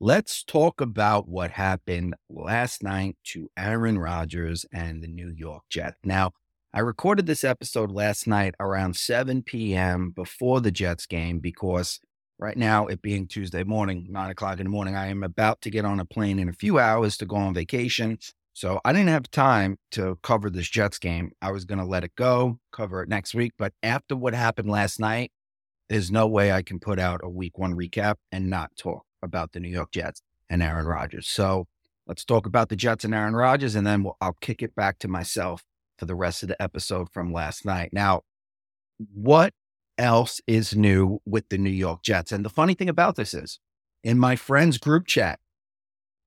Let's talk about what happened last night to Aaron Rodgers and the New York Jets. Now, I recorded this episode last night around 7 p.m. before the Jets game because right now, it being Tuesday morning, nine o'clock in the morning, I am about to get on a plane in a few hours to go on vacation. So I didn't have time to cover this Jets game. I was going to let it go, cover it next week. But after what happened last night, there's no way I can put out a week one recap and not talk about the New York Jets and Aaron Rodgers. So let's talk about the Jets and Aaron Rodgers, and then we'll, I'll kick it back to myself for the rest of the episode from last night. Now, what else is new with the New York Jets? And the funny thing about this is, in my friends group chat,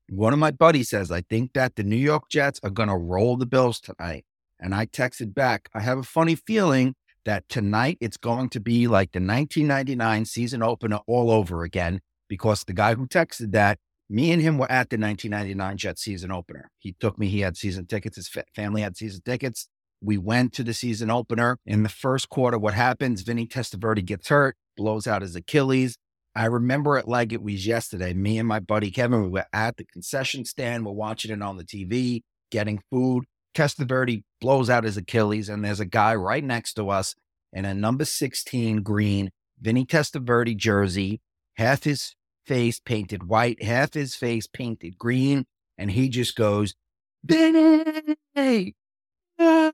one of my buddies says, I think that the New York Jets are going to roll the Bills tonight. And I texted back, I have a funny feeling that tonight it's going to be like the 1999 season opener all over again because the guy who texted that, me and him were at the 1999 Jet season opener. He took me, he had season tickets, his family had season tickets. We went to the season opener. In the first quarter, what happens? Vinny Testaverde gets hurt, blows out his Achilles. I remember it like it was yesterday. Me and my buddy Kevin, we were at the concession stand, we're watching it on the TV, getting food. Testaverde blows out his Achilles, and there's a guy right next to us in a number 16 green Vinny Testaverde jersey, half his face painted white, half his face painted green. And he just goes, Vinny, no,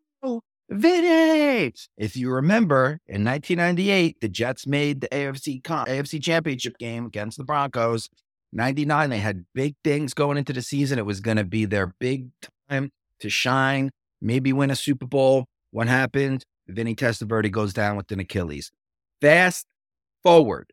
Vinny. If you remember, in 1998, the Jets made the AFC AFC Championship game against the Broncos. 99, they had big things going into the season. It was going to be their big time to shine, maybe win a Super Bowl. What happened? Vinny Testaverde goes down with an Achilles. Fast forward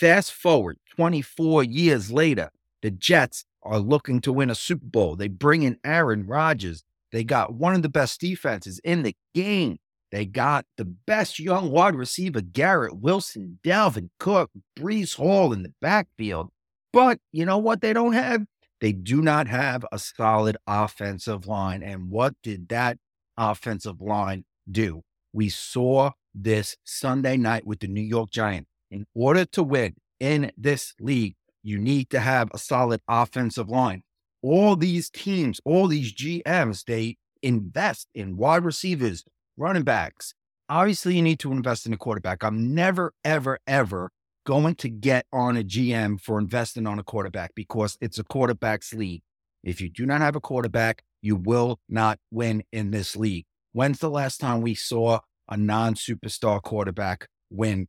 Fast forward 24 years later, the Jets are looking to win a Super Bowl. They bring in Aaron Rodgers. They got one of the best defenses in the game. They got the best young wide receiver, Garrett Wilson, Dalvin Cook, Breece Hall in the backfield. But you know what they don't have? They do not have a solid offensive line. And what did that offensive line do? We saw this Sunday night with the New York Giants in order to win in this league, you need to have a solid offensive line. All these teams, all these GMs, they invest in wide receivers, running backs. Obviously, you need to invest in a quarterback. I'm never, ever, ever going to get on a GM for investing on a quarterback because it's a quarterback's league. If you do not have a quarterback, you will not win in this league. When's the last time we saw a non superstar quarterback win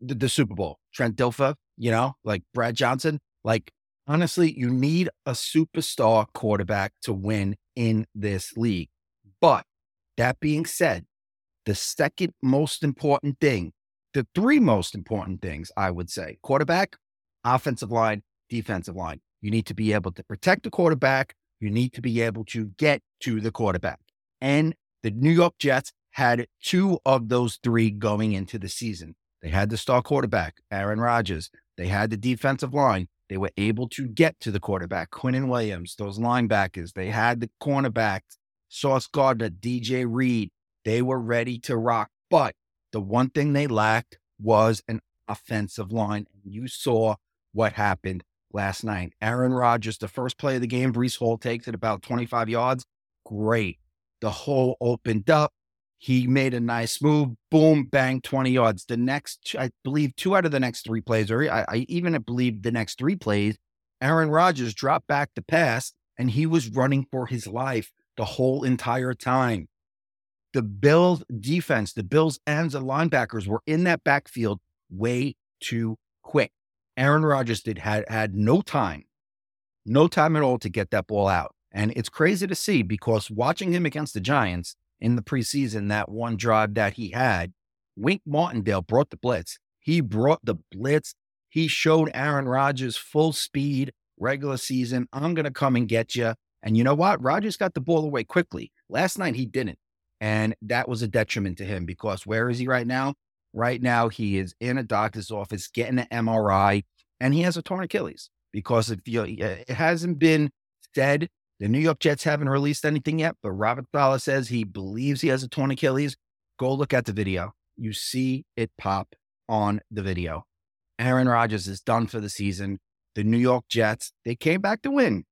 the, the Super Bowl. Trent Dilfer, you know, like Brad Johnson. Like, honestly, you need a superstar quarterback to win in this league. But that being said, the second most important thing, the three most important things, I would say quarterback, offensive line, defensive line. You need to be able to protect the quarterback. You need to be able to get to the quarterback. And the New York Jets had two of those three going into the season. They had the star quarterback, Aaron Rodgers. They had the defensive line. They were able to get to the quarterback, Quinnen Williams, those linebackers. They had the cornerbacks, Sauce Gardner, uh, DJ Reed. They were ready to rock. But the one thing they lacked was an offensive line. And you saw what happened last night. Aaron Rodgers, the first play of the game, Breece Hall takes it about 25 yards. Great. The hole opened up. He made a nice move, boom, bang, 20 yards. The next, I believe, two out of the next three plays, or I, I even believe the next three plays, Aaron Rodgers dropped back the pass and he was running for his life the whole entire time. The Bills defense, the Bills ends and linebackers were in that backfield way too quick. Aaron Rodgers did had had no time, no time at all to get that ball out. And it's crazy to see because watching him against the Giants, in the preseason, that one drive that he had, Wink Martindale brought the blitz. He brought the blitz. He showed Aaron Rodgers full speed regular season. I'm going to come and get you. And you know what? Rodgers got the ball away quickly. Last night, he didn't. And that was a detriment to him because where is he right now? Right now, he is in a doctor's office getting an MRI and he has a torn Achilles because if you, it hasn't been said the New York Jets haven't released anything yet, but Robert Saleh says he believes he has a torn Achilles. Go look at the video. You see it pop on the video. Aaron Rodgers is done for the season. the New York Jets, they came back to win.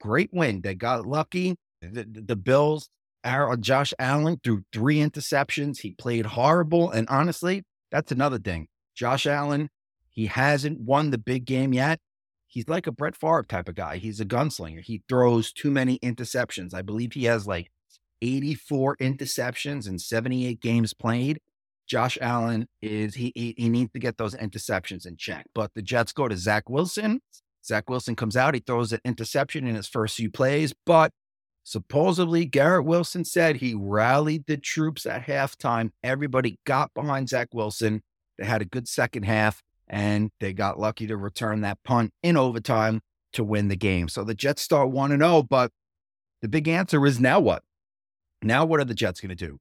Great win. They got lucky. The, the, the Bills, our, uh, Josh Allen threw three interceptions. He played horrible. And honestly, that's another thing. Josh Allen, he hasn't won the big game yet. He's like a Brett Favre type of guy. He's a gunslinger. He throws too many interceptions. I believe he has like 84 interceptions in 78 games played. Josh Allen is he, he, he needs to get those interceptions in check. But the Jets go to Zach Wilson. Zach Wilson comes out, he throws an interception in his first few plays, but supposedly Garrett Wilson said he rallied the troops at halftime. Everybody got behind Zach Wilson. They had a good second half, and they got lucky to return that punt in overtime to win the game. So the Jets start 1 0, but the big answer is now what? Now, what are the Jets going to do?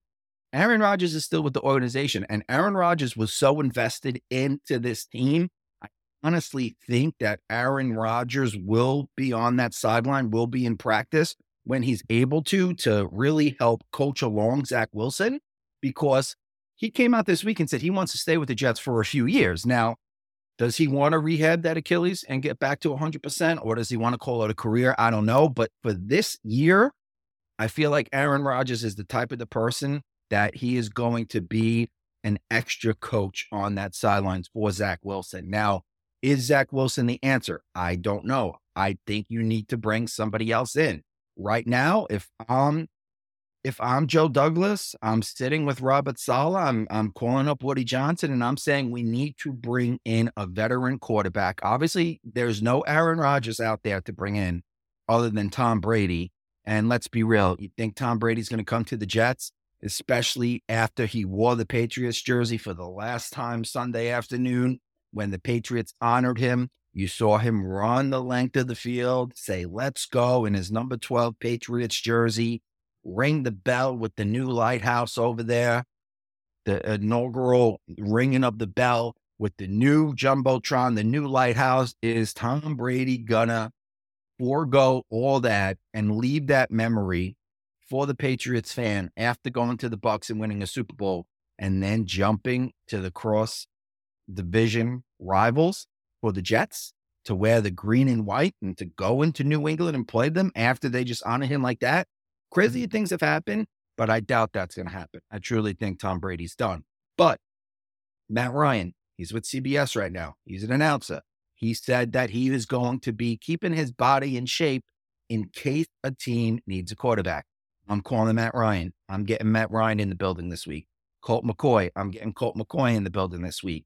Aaron Rodgers is still with the organization, and Aaron Rodgers was so invested into this team. I honestly think that Aaron Rodgers will be on that sideline, will be in practice when he's able to, to really help coach along Zach Wilson, because he came out this week and said he wants to stay with the Jets for a few years. Now, does he want to rehab that Achilles and get back to 100%, or does he want to call it a career? I don't know. But for this year, I feel like Aaron Rodgers is the type of the person that he is going to be an extra coach on that sidelines for Zach Wilson. Now, is Zach Wilson the answer? I don't know. I think you need to bring somebody else in. Right now, if I'm if I'm Joe Douglas, I'm sitting with Robert Saleh, I'm I'm calling up Woody Johnson and I'm saying we need to bring in a veteran quarterback. Obviously, there's no Aaron Rodgers out there to bring in other than Tom Brady. And let's be real, you think Tom Brady's going to come to the Jets? especially after he wore the Patriots jersey for the last time Sunday afternoon when the Patriots honored him. You saw him run the length of the field, say, let's go in his number 12 Patriots jersey, ring the bell with the new lighthouse over there, the inaugural ringing of the bell with the new Jumbotron, the new lighthouse. Is Tom Brady gonna forego all that and leave that memory for the Patriots fan after going to the Bucs and winning a Super Bowl and then jumping to the cross division rivals for the Jets to wear the green and white and to go into New England and play them after they just honor him like that. Crazy things have happened, but I doubt that's going to happen. I truly think Tom Brady's done. But Matt Ryan, he's with CBS right now. He's an announcer. He said that he is going to be keeping his body in shape in case a team needs a quarterback. I'm calling Matt Ryan. I'm getting Matt Ryan in the building this week. Colt McCoy. I'm getting Colt McCoy in the building this week.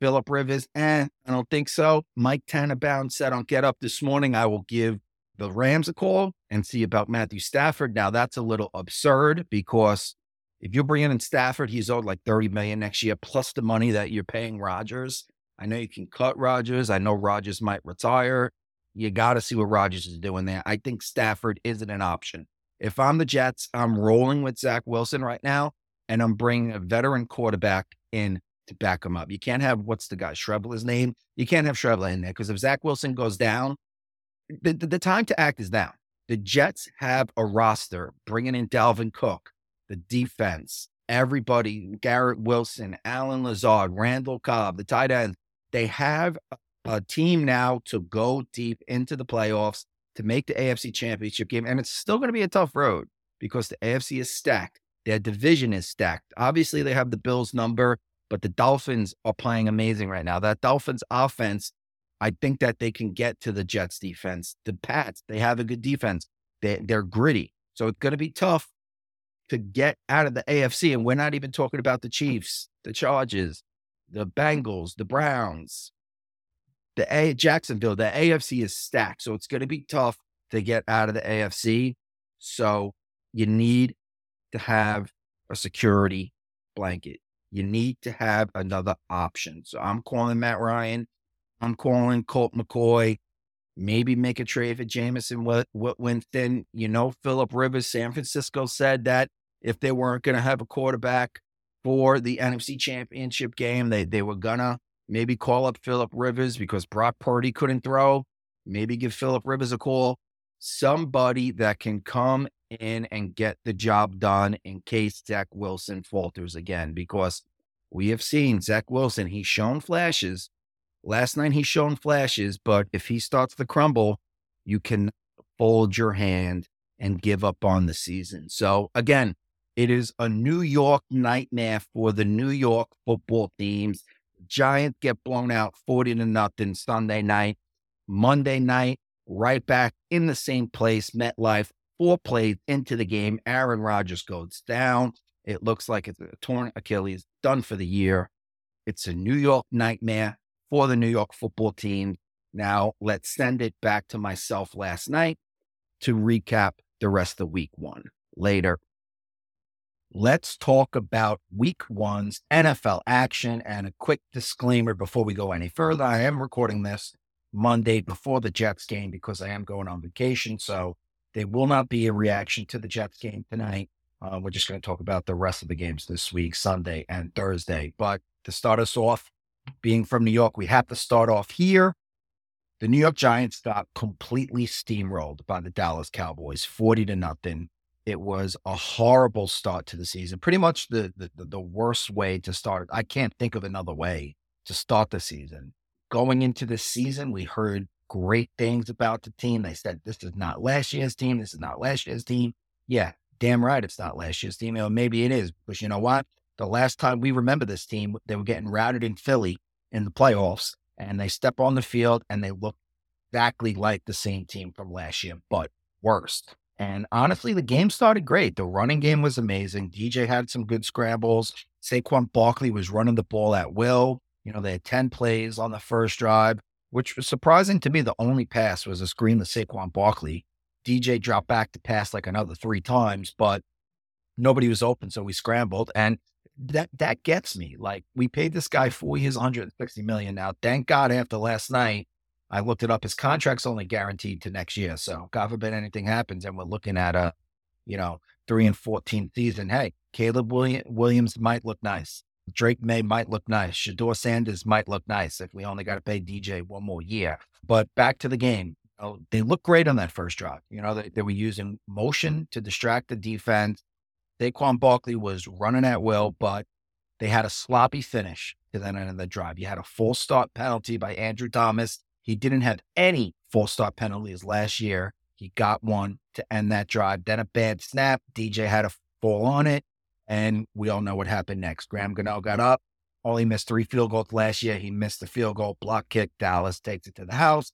Philip Rivers, eh, I don't think so. Mike Tannenbaum said on Get Up this morning, I will give the Rams a call and see about Matthew Stafford. Now that's a little absurd because if you're bringing in Stafford, he's owed like 30 million next year plus the money that you're paying Rodgers. I know you can cut Rodgers. I know Rodgers might retire. You got to see what Rodgers is doing there. I think Stafford isn't an option. If I'm the Jets, I'm rolling with Zach Wilson right now, and I'm bringing a veteran quarterback in to back him up. You can't have what's the guy Streveler's name. You can't have Streveler in there because if Zach Wilson goes down, the, the, the time to act is now. The Jets have a roster bringing in Dalvin Cook, the defense, everybody, Garrett Wilson, Allen Lazard, Randall Cobb, the tight end. They have a team now to go deep into the playoffs to make the AFC championship game. And it's still going to be a tough road because the AFC is stacked. Their division is stacked. Obviously, they have the Bills number, but the Dolphins are playing amazing right now. That Dolphins offense, I think that they can get to the Jets defense. The Pats, they have a good defense. They, they're gritty. So it's going to be tough to get out of the AFC. And we're not even talking about the Chiefs, the Chargers, the Bengals, the Browns, the A Jacksonville, the AFC is stacked. So it's going to be tough to get out of the AFC. So you need to have a security blanket. You need to have another option. So I'm calling Matt Ryan. I'm calling Colt McCoy. Maybe make a trade for Jamison Jameson Winston. You know, Philip Rivers, San Francisco said that if they weren't going to have a quarterback for the NFC championship game, they, they were going to Maybe call up Philip Rivers because Brock Purdy couldn't throw. Maybe give Philip Rivers a call. Somebody that can come in and get the job done in case Zach Wilson falters again. Because we have seen Zach Wilson, he's shown flashes, Last night he's shown flashes, but if he starts to crumble, you can fold your hand and give up on the season. So again, it is a New York nightmare for the New York football teams. Giants get blown out 40 to nothing Sunday night. Monday night, right back in the same place, MetLife, four plays into the game. Aaron Rodgers goes down. It looks like it's a torn Achilles, done for the year. It's a New York nightmare for the New York football team. Now, let's send it back to myself last night to recap the rest of week one. Later. Let's talk about week one's NFL action and a quick disclaimer before we go any further. I am recording this Monday before the Jets game because I am going on vacation. So there will not be a reaction to the Jets game tonight. Uh, we're just going to talk about the rest of the games this week, Sunday and Thursday. But to start us off, being from New York, we have to start off here. The New York Giants got completely steamrolled by the Dallas Cowboys, 40 to nothing. It was a horrible start to the season. Pretty much the, the the worst way to start. I can't think of another way to start the season. Going into the season, we heard great things about the team. They said this is not last year's team. This is not last year's team. Yeah, damn right, it's not last year's team. Know, maybe it is, but you know what? The last time we remember this team, they were getting routed in Philly in the playoffs, and they step on the field and they look exactly like the same team from last year, but worse. And honestly, the game started great. The running game was amazing. DJ had some good scrambles. Saquon Barkley was running the ball at will. You know, they had 10 plays on the first drive which was surprising to me. The only pass was a screen to Saquon Barkley. DJ dropped back to pass like another three times, but nobody was open, so we scrambled. And that that gets me. Like we paid this guy four years, 160 million now. Thank God after last night, I looked it up. His contract's only guaranteed to next year. So God forbid anything happens and we're looking at a, you know, three and 14 season. Hey, Caleb Williams might look nice. Drake Maye might look nice. Shedeur Sanders might look nice if we only got to pay DJ one more year. But back to the game. Know, they look great on that first drive. You know, they, they were using motion to distract the defense. Saquon Barkley was running at will, but they had a sloppy finish to that end of the drive. You had a false start penalty by Andrew Thomas. He didn't have any false start penalties last year. He got one to end that drive. Then a bad snap. DJ had a fall on it. And we all know what happened next. Graham Gano got up. Only missed three field goals last year. He missed the field goal, block kick. Dallas takes it to the house.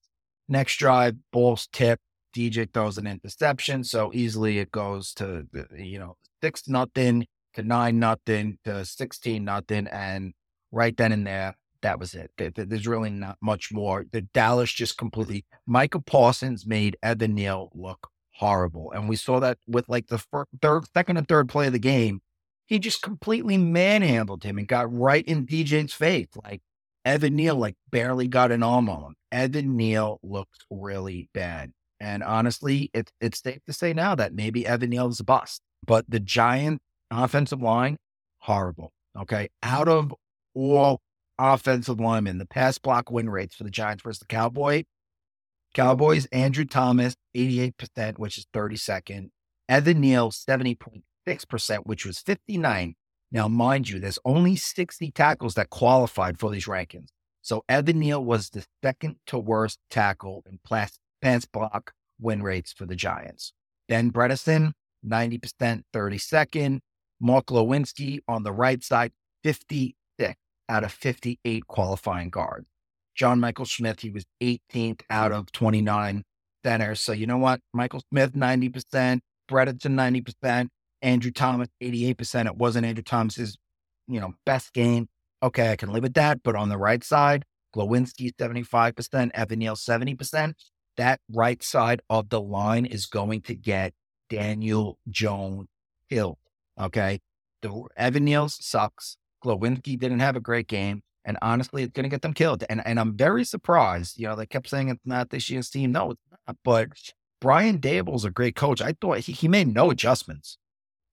Next drive, balls tip. DJ throws an interception. So easily it goes to, you know, six nothing to nine nothing to 16 nothing. And right then and there, that was it. There's really not much more. The Dallas just completely, Micah Parsons made Evan Neal look horrible. And we saw that with like the first, third, second and third play of the game he just completely manhandled him and got right in DJ's face. Like Evan Neal, like barely got an arm on him. Evan Neal looks really bad. And honestly, it's it's safe to say now that maybe Evan Neal is a bust. But the Giant offensive line, horrible. Okay. Out of all offensive linemen, the pass block win rates for the Giants versus the Cowboy, Cowboys, Andrew Thomas, 88%, which is 32nd. Evan Neal, 70.5 6%, which was 59. Now, mind you, there's only 60 tackles that qualified for these rankings. So Evan Neal was the second to worst tackle in pass block win rates for the Giants. Ben Bredeson, 90%, 32nd. Mark Glowinski on the right side, 56 out of 58 qualifying guards. John Michael Schmitz, he was 18th out of 29 centers. So you know what? Michael Schmitz, 90%, Bredeson, 90%, Andrew Thomas, 88%. It wasn't Andrew Thomas's, you know, best game. Okay, I can live with that. But on the right side, Glowinski, 75%, Evan Neal, 70%. That right side of the line is going to get Daniel Jones killed. Okay. The Evan Neal sucks. Glowinski didn't have a great game. And honestly, it's going to get them killed. And, and I'm very surprised. You know, they kept saying it's not this year's team. No, it's not. But Brian Daboll's a great coach. I thought he, he made no adjustments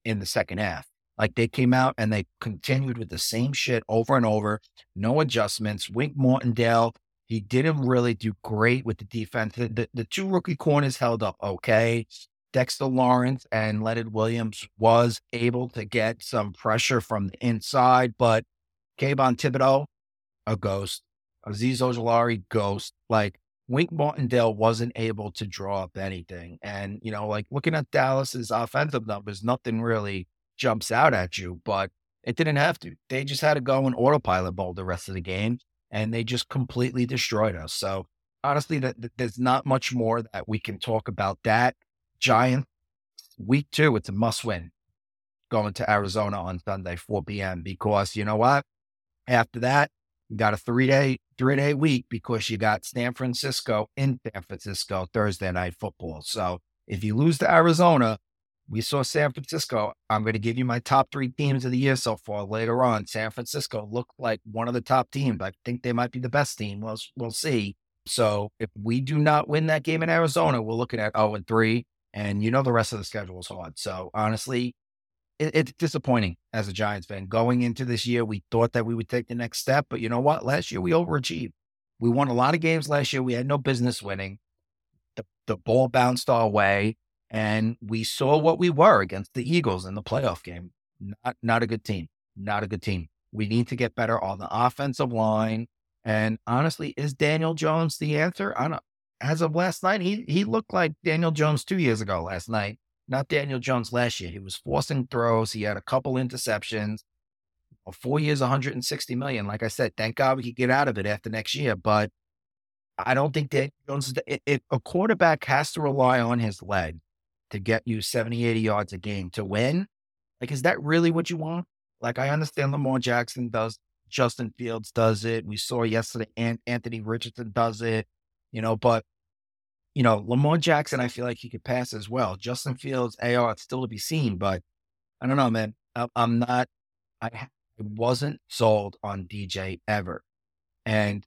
in the second half. Like they came out and they continued with the same shit over and over, no adjustments. Wink Martindale, he didn't really do great with the defense. The, the, the two rookie corners held up okay. Dexter Lawrence and Leonard Williams was able to get some pressure from the inside, but Kayvon Thibodeaux, a ghost. Azeez Ojulari, ghost. Like Wink Martindale wasn't able to draw up anything. And, you know, like looking at Dallas's offensive numbers, nothing really jumps out at you, but it didn't have to. They just had to go in autopilot mode the rest of the game and they just completely destroyed us. So honestly, that, that there's not much more that we can talk about that. Giant week two, it's a must win going to Arizona on Sunday, 4 p.m. because you know what? After that, you got a three day, three day week because you got San Francisco in San Francisco Thursday night football. So if you lose to Arizona, we saw San Francisco. I'm going to give you my top three teams of the year so far later on. San Francisco looked like one of the top teams. I think they might be the best team. We'll, we'll see. So if we do not win that game in Arizona, we're looking at 0 and 3. And you know the rest of the schedule is hard. So honestly, it, it's disappointing as a Giants fan. Going into this year, we thought that we would take the next step, but you know what? Last year we overachieved. We won a lot of games last year. We had no business winning. The the ball bounced our way, and we saw what we were against the Eagles in the playoff game. Not not a good team. Not a good team. We need to get better on the offensive line. And honestly, is Daniel Jones the answer? I don't. As of last night, he he looked like Daniel Jones two years ago. Last night, not Daniel Jones last year. He was forcing throws. He had a couple interceptions. Four years, 160 million. Like I said, thank God we could get out of it after next year. But I don't think Daniel Jones, if a quarterback has to rely on his leg to get you 70, 80 yards a game to win, like, is that really what you want? Like, I understand Lamar Jackson does, Justin Fields does it. We saw yesterday, Anthony Richardson does it, you know, but you know, Lamar Jackson, I feel like he could pass as well. Justin Fields, AR, it's still to be seen, but I don't know, man. I'm not, I wasn't sold on DJ ever. And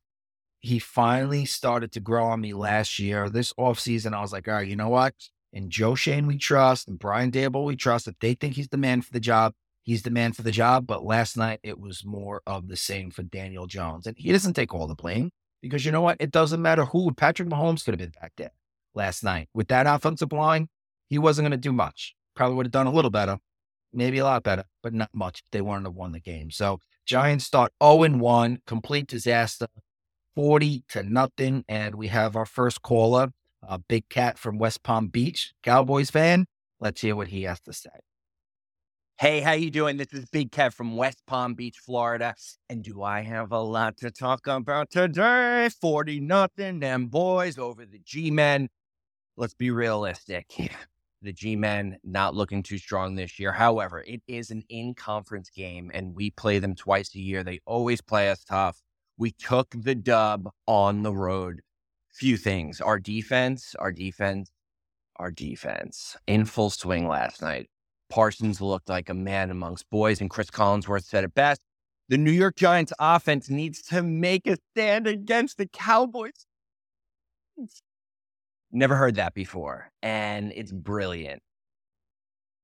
he finally started to grow on me last year. This offseason, I was like, all right, you know what? And Joe Schoen, we trust, and Brian Daboll, we trust. If they think he's the man for the job, he's the man for the job. But last night, it was more of the same for Daniel Jones. And he doesn't take all the blame because you know what? It doesn't matter who. Patrick Mahomes could have been back there last night. With that offensive line, he wasn't going to do much. Probably would have done a little better, maybe a lot better, but not much. They wouldn't have won the game. So Giants start 0 1, complete disaster, 40 to nothing. And we have our first caller, a big cat from West Palm Beach, Cowboys fan. Let's hear what he has to say. Hey, how you doing? This is Big Kev from West Palm Beach, Florida. And do I have a lot to talk about today? 40 nothing, them boys over the G-Men let's be realistic. The G men not looking too strong this year. However, it is an in conference game and we play them twice a year. They always play us tough. We took the dub on the road. Few things. Our defense, our defense, our defense in full swing last night. Parsons looked like a man amongst boys, and Chris Collinsworth said it best. The New York Giants offense needs to make a stand against the Cowboys. Never heard that before. And it's brilliant.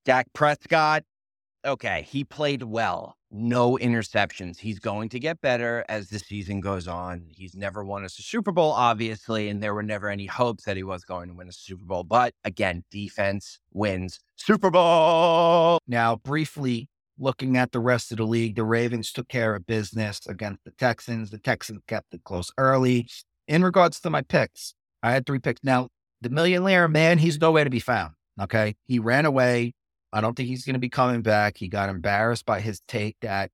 Dak Prescott, okay, he played well. No interceptions. He's going to get better as the season goes on. He's never won us a Super Bowl, obviously, and there were never any hopes that he was going to win a Super Bowl. But again, defense wins Super Bowl. Now, briefly looking at the rest of the league, the Ravens took care of business against the Texans. The Texans kept it close early. In regards to my picks, I had three picks. Now, the millionaire man, he's nowhere to be found. Okay. He ran away. I don't think he's going to be coming back. He got embarrassed by his take that,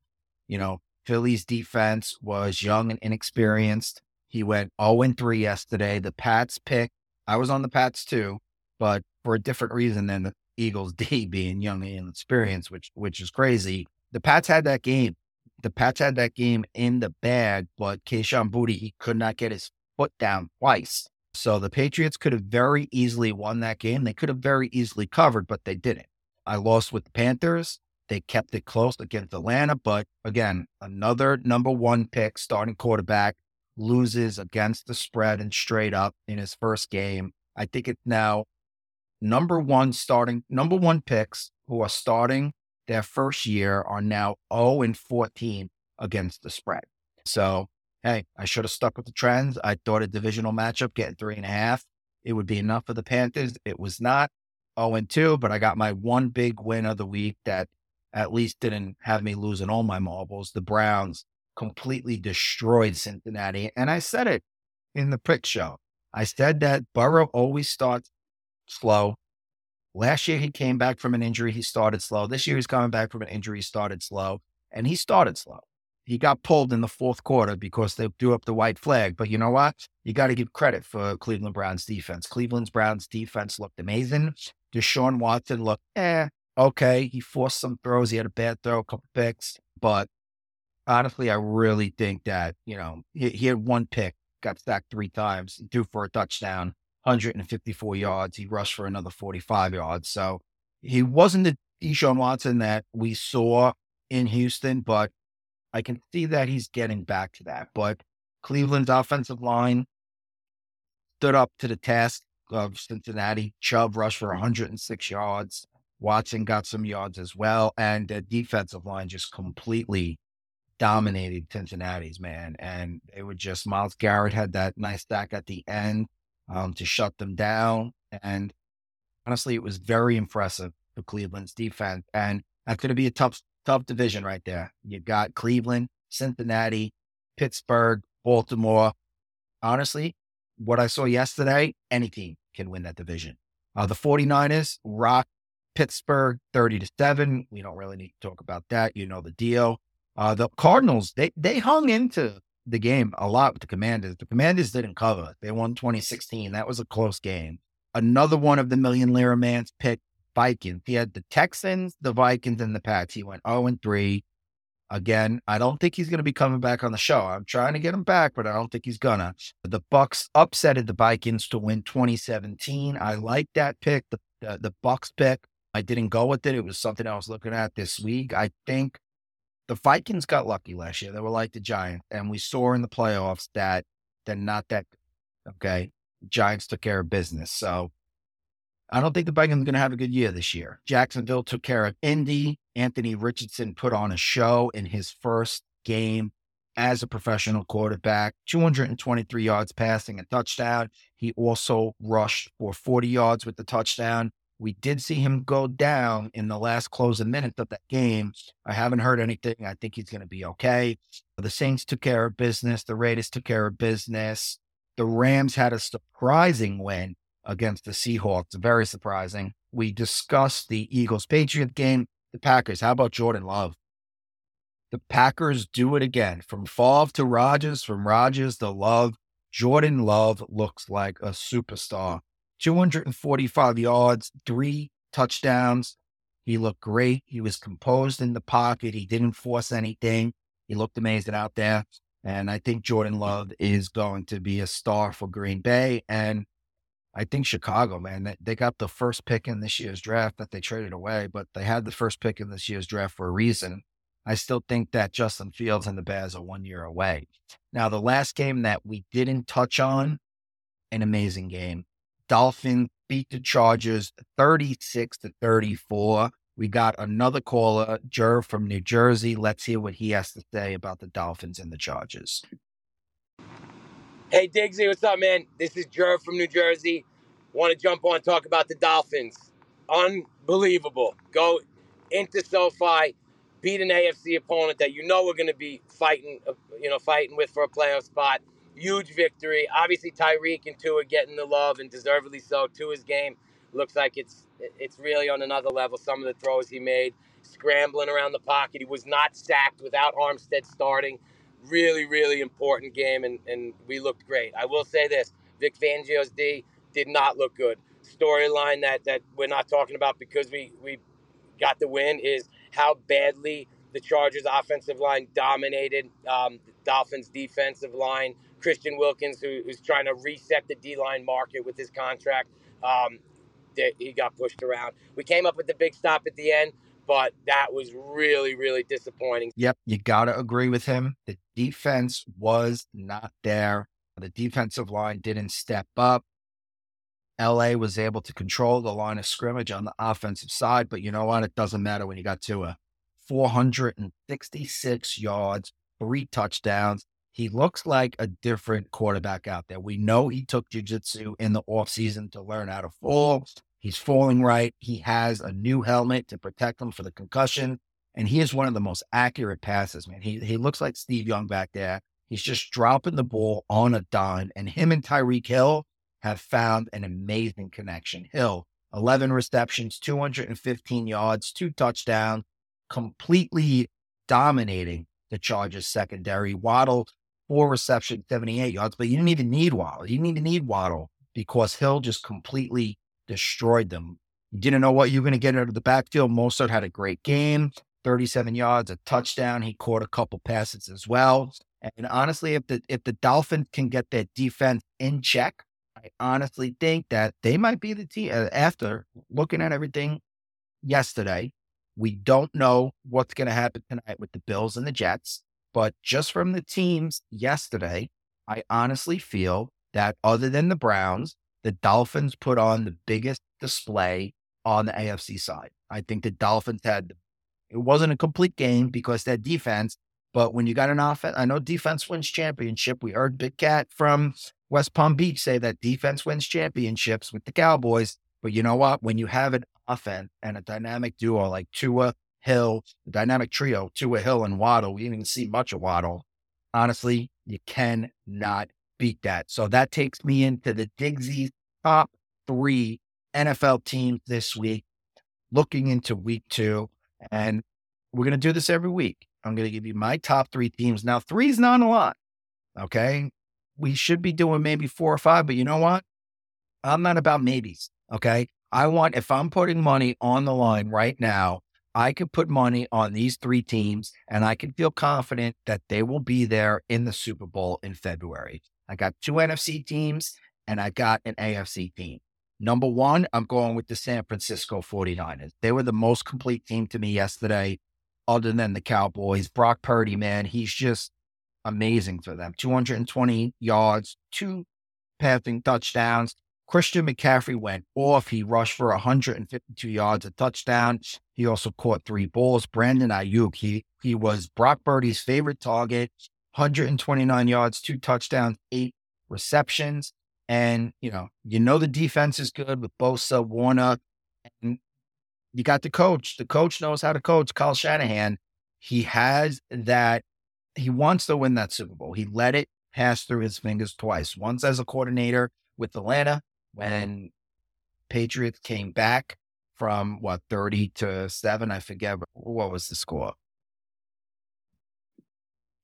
you know, Philly's defense was young and inexperienced. He went 0 3 yesterday. The Pats pick, I was on the Pats too, but for a different reason than the Eagles D being young and inexperienced, which which is crazy. The Pats had that game. The Pats had that game in the bag, but Kayshon Boutte, he could not get his foot down twice. So the Patriots could have very easily won that game. They could have very easily covered, but they didn't. I lost with the Panthers. They kept it close against Atlanta, but again, another number one pick, starting quarterback, loses against the spread and straight up in his first game. I think it's now number one starting, number one picks who are starting their first year are now 0 and 14 against the spread. So hey, I should have stuck with the trends. I thought a divisional matchup, getting three and a half, it would be enough for the Panthers. It was not 0 and 2, but I got my one big win of the week that at least didn't have me losing all my marbles. The Browns completely destroyed Cincinnati. And I said it in the prick show. I said that Burrow always starts slow. Last year, he came back from an injury. He started slow. This year, he's coming back from an injury. He started slow, and he started slow. He got pulled in the fourth quarter because they threw up the white flag. But you know what? You got to give credit for Cleveland Browns defense. Cleveland Browns defense looked amazing. Deshaun Watson looked, eh, okay. He forced some throws. He had a bad throw, a couple picks. But honestly, I really think that, you know, he, he had one pick, got sacked three times, threw for a touchdown, 154 yards. He rushed for another 45 yards. So he wasn't the Deshaun Watson that we saw in Houston, but I can see that he's getting back to that. But Cleveland's offensive line stood up to the task of Cincinnati. Chubb rushed for 106 yards. Watson got some yards as well. And the defensive line just completely dominated Cincinnati's, man. And it was just, Myles Garrett had that nice stack at the end um, to shut them down. And honestly, it was very impressive for Cleveland's defense. And that's going to be a tough, tough division right there. You got Cleveland, Cincinnati, Pittsburgh, Baltimore. Honestly, what I saw yesterday, any team can win that division. Uh, the 49ers rock Pittsburgh 30 to 7. We don't really need to talk about that. You know the deal. Uh, the Cardinals, they they hung into the game a lot with the Commanders. The Commanders didn't cover. They won 2016. That was a close game. Another one of the millionaire man's pick Vikings. He had the Texans, the Vikings, and the Pats. He went 0 and 3. Again, I don't think he's going to be coming back on the show. I'm trying to get him back, but I don't think he's gonna. The Bucs upsetted the Vikings to win 2017. I like that pick, the, the the Bucs pick. I didn't go with it. It was something I was looking at this week. I think the Vikings got lucky last year. They were like the Giants, and we saw in the playoffs that they're not that okay. Giants took care of business, so I don't think the Vikings are going to have a good year this year. Jacksonville took care of Indy. Anthony Richardson put on a show in his first game as a professional quarterback 223 yards passing a touchdown. He also rushed for 40 yards with the touchdown. We did see him go down in the last closing minutes of that game. I haven't heard anything. I think he's going to be okay. The Saints took care of business. The Raiders took care of business. The Rams had a surprising win against the Seahawks. Very surprising. We discussed the Eagles Patriot game, the Packers. How about Jordan Love? The Packers do it again. From Favre to Rodgers, from Rodgers to Love. Jordan Love looks like a superstar. 245 yards, three touchdowns. He looked great. He was composed in the pocket. He didn't force anything. He looked amazing out there. And I think Jordan Love is going to be a star for Green Bay. And I think Chicago, man, they, got the first pick in this year's draft that they traded away, but they had the first pick in this year's draft for a reason. I still think that Justin Fields and the Bears are one year away. Now, the last game that we didn't touch on, an amazing game. Dolphins beat the Chargers 36 to 34. We got another caller, Jer from New Jersey. Let's hear what he has to say about the Dolphins and the Chargers. Hey, Diggsy, what's up, man? This is Jer from New Jersey. Want to jump on talk about the Dolphins. Unbelievable. Go into SoFi, beat an AFC opponent that you know we're going to be fighting, uh, you know, fighting with for a playoff spot. Huge victory. Obviously, Tyreek and Tua getting the love and deservedly so. Tua's game looks like it's it's really on another level. Some of the throws he made, scrambling around the pocket. He was not sacked without Armstead starting really, really important game, and, and we looked great. I will say this Vic Fangio's D did not look good. Storyline that, that we're not talking about because we, we got the win is how badly the Chargers' offensive line dominated um, the Dolphins' defensive line. Christian Wilkins, who, who's trying to reset the D line market with his contract, um, he got pushed around. We came up with the big stop at the end but that was really, really disappointing. Yep, you got to agree with him. The defense was not there. The defensive line didn't step up. LA was able to control the line of scrimmage on the offensive side, but you know what? It doesn't matter when you got Tua 466 yards, three touchdowns. He looks like a different quarterback out there. We know he took jujitsu in the offseason to learn how to fall. He's falling right. He has a new helmet to protect him for the concussion. And he is one of the most accurate passes, man. He he looks like Steve Young back there. He's just dropping the ball on a dime. And him and Tyreek Hill have found an amazing connection. Hill, 11 receptions, 215 yards, two touchdowns, completely dominating the Chargers secondary. Waddle, four receptions, 78 yards, but you didn't even need Waddle. You didn't even need Waddle because Hill just completely destroyed them. You didn't know what you were going to get out of the backfield. Mostert had a great game, 37 yards, a touchdown. He caught a couple passes as well. And honestly, if the if the Dolphins can get their defense in check, I honestly think that they might be the team. Uh, after looking at everything yesterday, we don't know what's going to happen tonight with the Bills and the Jets. But just from the teams yesterday, I honestly feel that other than the Browns, the Dolphins put on the biggest display on the AFC side. I think the Dolphins had, it wasn't a complete game because their defense, but when you got an offense, I know defense wins championship. We heard Big Cat from West Palm Beach say that defense wins championships with the Cowboys. But you know what? When you have an offense and a dynamic duo like Tua, Hill, the dynamic trio, Tua, Hill, and Waddle, we didn't even see much of Waddle. Honestly, you cannot beat that. So that takes me into the Digsy top three NFL teams this week, looking into week two. And we're going to do this every week. I'm going to give you my top three teams. Now, three's not a lot. Okay we should be doing maybe four or five, but you know what? I'm not about maybes. Okay. I want, if I'm putting money on the line right now, I could put money on these three teams and I can feel confident that they will be there in the Super Bowl in February. I got two NFC teams and I got an AFC team. Number one, I'm going with the San Francisco 49ers. They were the most complete team to me yesterday, other than the Cowboys. Brock Purdy, man, he's just amazing for them. 220 yards, two passing touchdowns. Christian McCaffrey went off. He rushed for 152 yards, a touchdown. He also caught three balls. Brandon Aiyuk, he, he was Brock Purdy's favorite target, 129 yards, two touchdowns, eight receptions. And, you know, you know the defense is good with Bosa, Warner, and you got the coach. The coach knows how to coach, Kyle Shanahan. He has that he wants to win that Super Bowl. He let it pass through his fingers twice. Once as a coordinator with Atlanta when Patriots came back from what 30 to 7, I forget what was the score.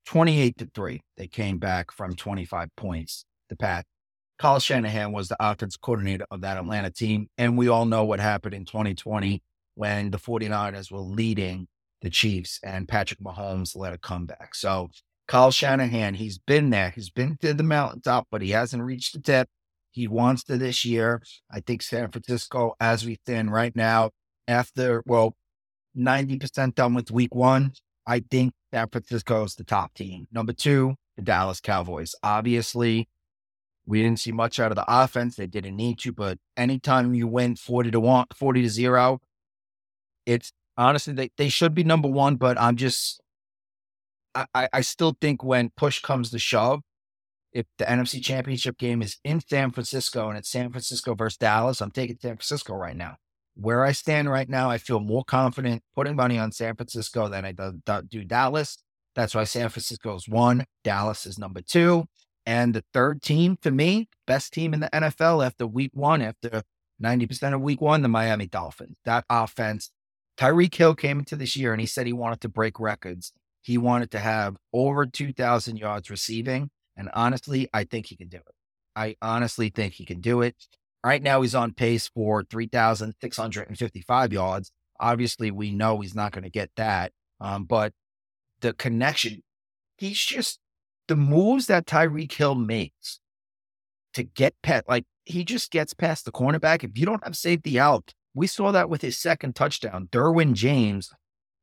28 to 3. They came back from 25 points. The Pat Kyle Shanahan was the offense coordinator of that Atlanta team. And we all know what happened in 2020 when the 49ers were leading the Chiefs, and Patrick Mahomes led a comeback. So Kyle Shanahan, he's been there. He's been to the mountaintop, but he hasn't reached the tip. He wants to this year. I think San Francisco, as we stand right now, after, well, 90% done with week one, I think San Francisco is the top team. Number two, the Dallas Cowboys. Obviously, we didn't see much out of the offense. They didn't need to, but anytime you win 40 to 1, 40 to 0, it's honestly, they, they should be number one, but I'm just, I, I still think when push comes to shove, if the NFC championship game is in San Francisco and it's San Francisco versus Dallas, I'm taking San Francisco right now. Where I stand right now, I feel more confident putting money on San Francisco than I do, do Dallas. That's why San Francisco is one, Dallas is number two. And the third team for me, best team in the NFL after week one, after 90% of week one, the Miami Dolphins. That offense Tyreek Hill came into this year and he said he wanted to break records. He wanted to have over 2,000 yards receiving. And honestly, I think he can do it. I honestly think he can do it. Right now, he's on pace for 3,655 yards. Obviously, we know he's not going to get that. Um, but the connection, he's just the moves that Tyreek Hill makes to get pet, like he just gets past the cornerback. If you don't have safety out, we saw that with his second touchdown. Derwin James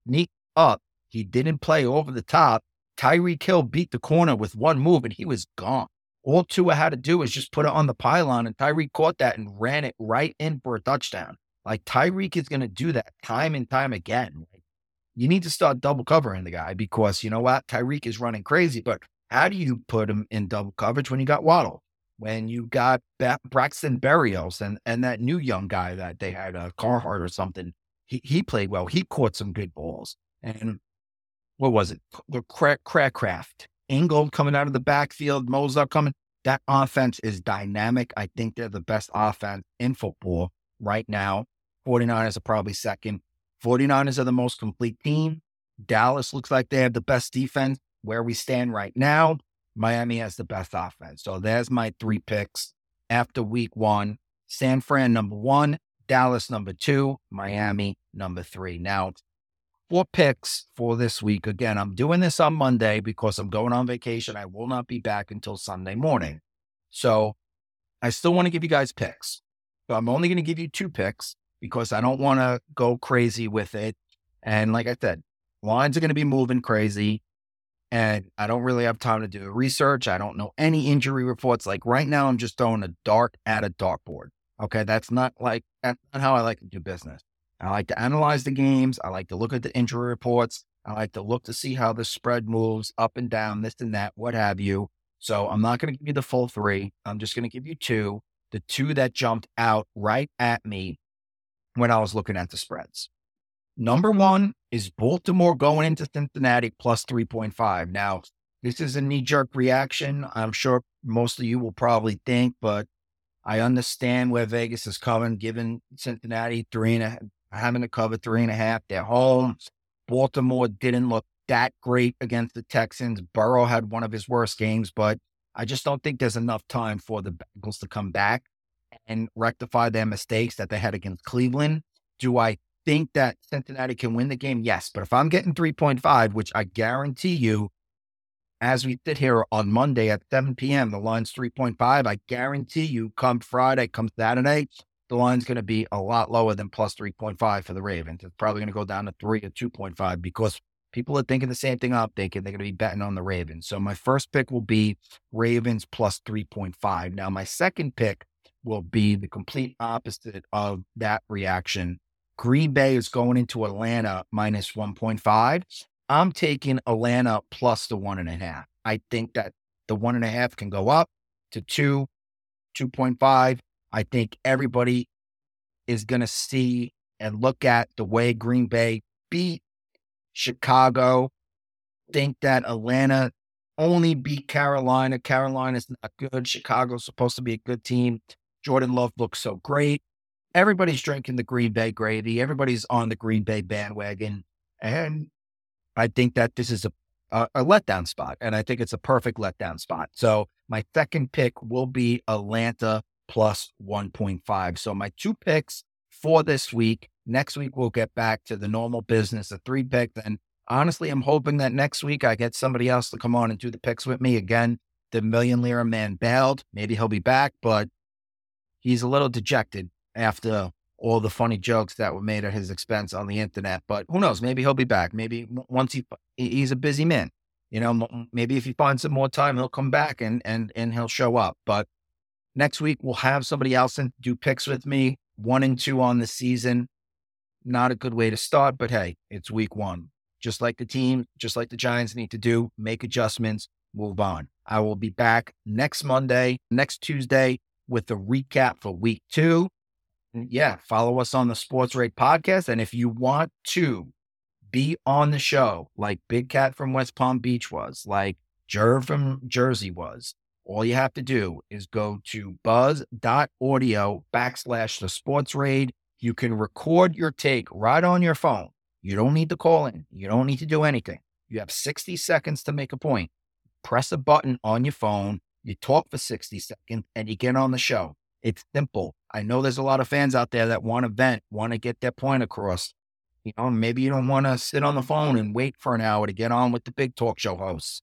sneaked up. He didn't play over the top. Tyreek Hill beat the corner with one move and he was gone. All Tua had to do was just put it on the pylon, and Tyreek caught that and ran it right in for a touchdown. Like Tyreek is going to do that time and time again. You need to start double covering the guy because you know what? Tyreek is running crazy, but how do you put him in double coverage when you got Waddle? when you got ba- Braxton Berrios and and that new young guy that they had, uh, Carhart or something. He he played well. He caught some good balls. And what was it? The crack, Ingold coming out of the backfield, Mostert coming. That offense is dynamic. I think they're the best offense in football right now. 49ers are probably second. 49ers are the most complete team. Dallas looks like they have the best defense. Where we stand right now, Miami has the best offense. So there's my three picks after week one. San Fran, number one. Dallas, number two. Miami, number three. Now, four picks for this week. Again, I'm doing this on Monday because I'm going on vacation. I will not be back until Sunday morning. So I still want to give you guys picks. So I'm only going to give you two picks because I don't want to go crazy with it. And like I said, lines are going to be moving crazy. And I don't really have time to do research. I don't know any injury reports. Like right now, I'm just throwing a dart at a dartboard. Okay. That's not like, that's not how I like to do business. I like to analyze the games. I like to look at the injury reports. I like to look to see how the spread moves up and down, this and that, what have you. So I'm not going to give you the full three. I'm just going to give you two, the two that jumped out right at me when I was looking at the spreads. Number one is Baltimore going into Cincinnati plus 3.5. Now, this is a knee jerk reaction. I'm sure most of you will probably think, but I understand where Vegas is coming, given Cincinnati three and a, having to cover three and a half. They're home. Baltimore didn't look that great against the Texans. Burrow had one of his worst games, but I just don't think there's enough time for the Bengals to come back and rectify their mistakes that they had against Cleveland. Do I think that Cincinnati can win the game? Yes. But if I'm getting 3.5, which I guarantee you, as we sit here on Monday at 7 p.m., the line's 3.5. I guarantee you, come Friday, come Saturday, the line's going to be a lot lower than plus 3.5 for the Ravens. It's probably going to go down to 3 or 2.5 because people are thinking the same thing I'm thinking. They're going to be betting on the Ravens. So my first pick will be Ravens plus 3.5. Now, my second pick will be the complete opposite of that reaction. Green Bay is going into Atlanta minus 1.5. I'm taking Atlanta plus the one and a half. I think that the one and a half can go up to two, 2.5. I think everybody is going to see and look at the way Green Bay beat Chicago. Think that Atlanta only beat Carolina. Carolina's not good. Chicago's supposed to be a good team. Jordan Love looks so great. Everybody's drinking the Green Bay gravy. Everybody's on the Green Bay bandwagon. And I think that this is a, a, a letdown spot. And I think it's a perfect letdown spot. So my second pick will be Atlanta plus 1.5. So my two picks for this week. Next week, we'll get back to the normal business, a three pick. And honestly, I'm hoping that next week I get somebody else to come on and do the picks with me. Again, the millionaire man bailed. Maybe he'll be back, but he's a little dejected after all the funny jokes that were made at his expense on the internet. But who knows? Maybe he'll be back. Maybe once he he's a busy man. You know, maybe if he finds some more time, he'll come back and and and he'll show up. But Next week, we'll have somebody else and do picks with me, one and two on the season. Not a good way to start, but hey, it's week one. Just like the team, just like the Giants need to do, make adjustments, move on. I will be back next Monday, next Tuesday with the recap for week two. Yeah, follow us on the Sports Rate podcast. And if you want to be on the show, like Big Cat from West Palm Beach was, like Jer from Jersey was, all you have to do is go to buzz.audio backslash the sports raid. You can record your take right on your phone. You don't need to call in. You don't need to do anything. You have 60 seconds to make a point. Press a button on your phone. You talk for 60 seconds and you get on the show. It's simple. I know there's a lot of fans out there that want to vent, want to get their point across. You know, maybe you don't want to sit on the phone and wait for an hour to get on with the big talk show hosts.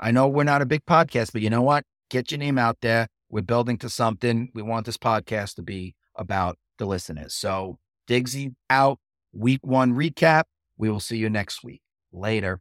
I know we're not a big podcast, but you know what? Get your name out there. We're building to something. We want this podcast to be about the listeners. So, Digsy out, week one recap. We will see you next week. Later.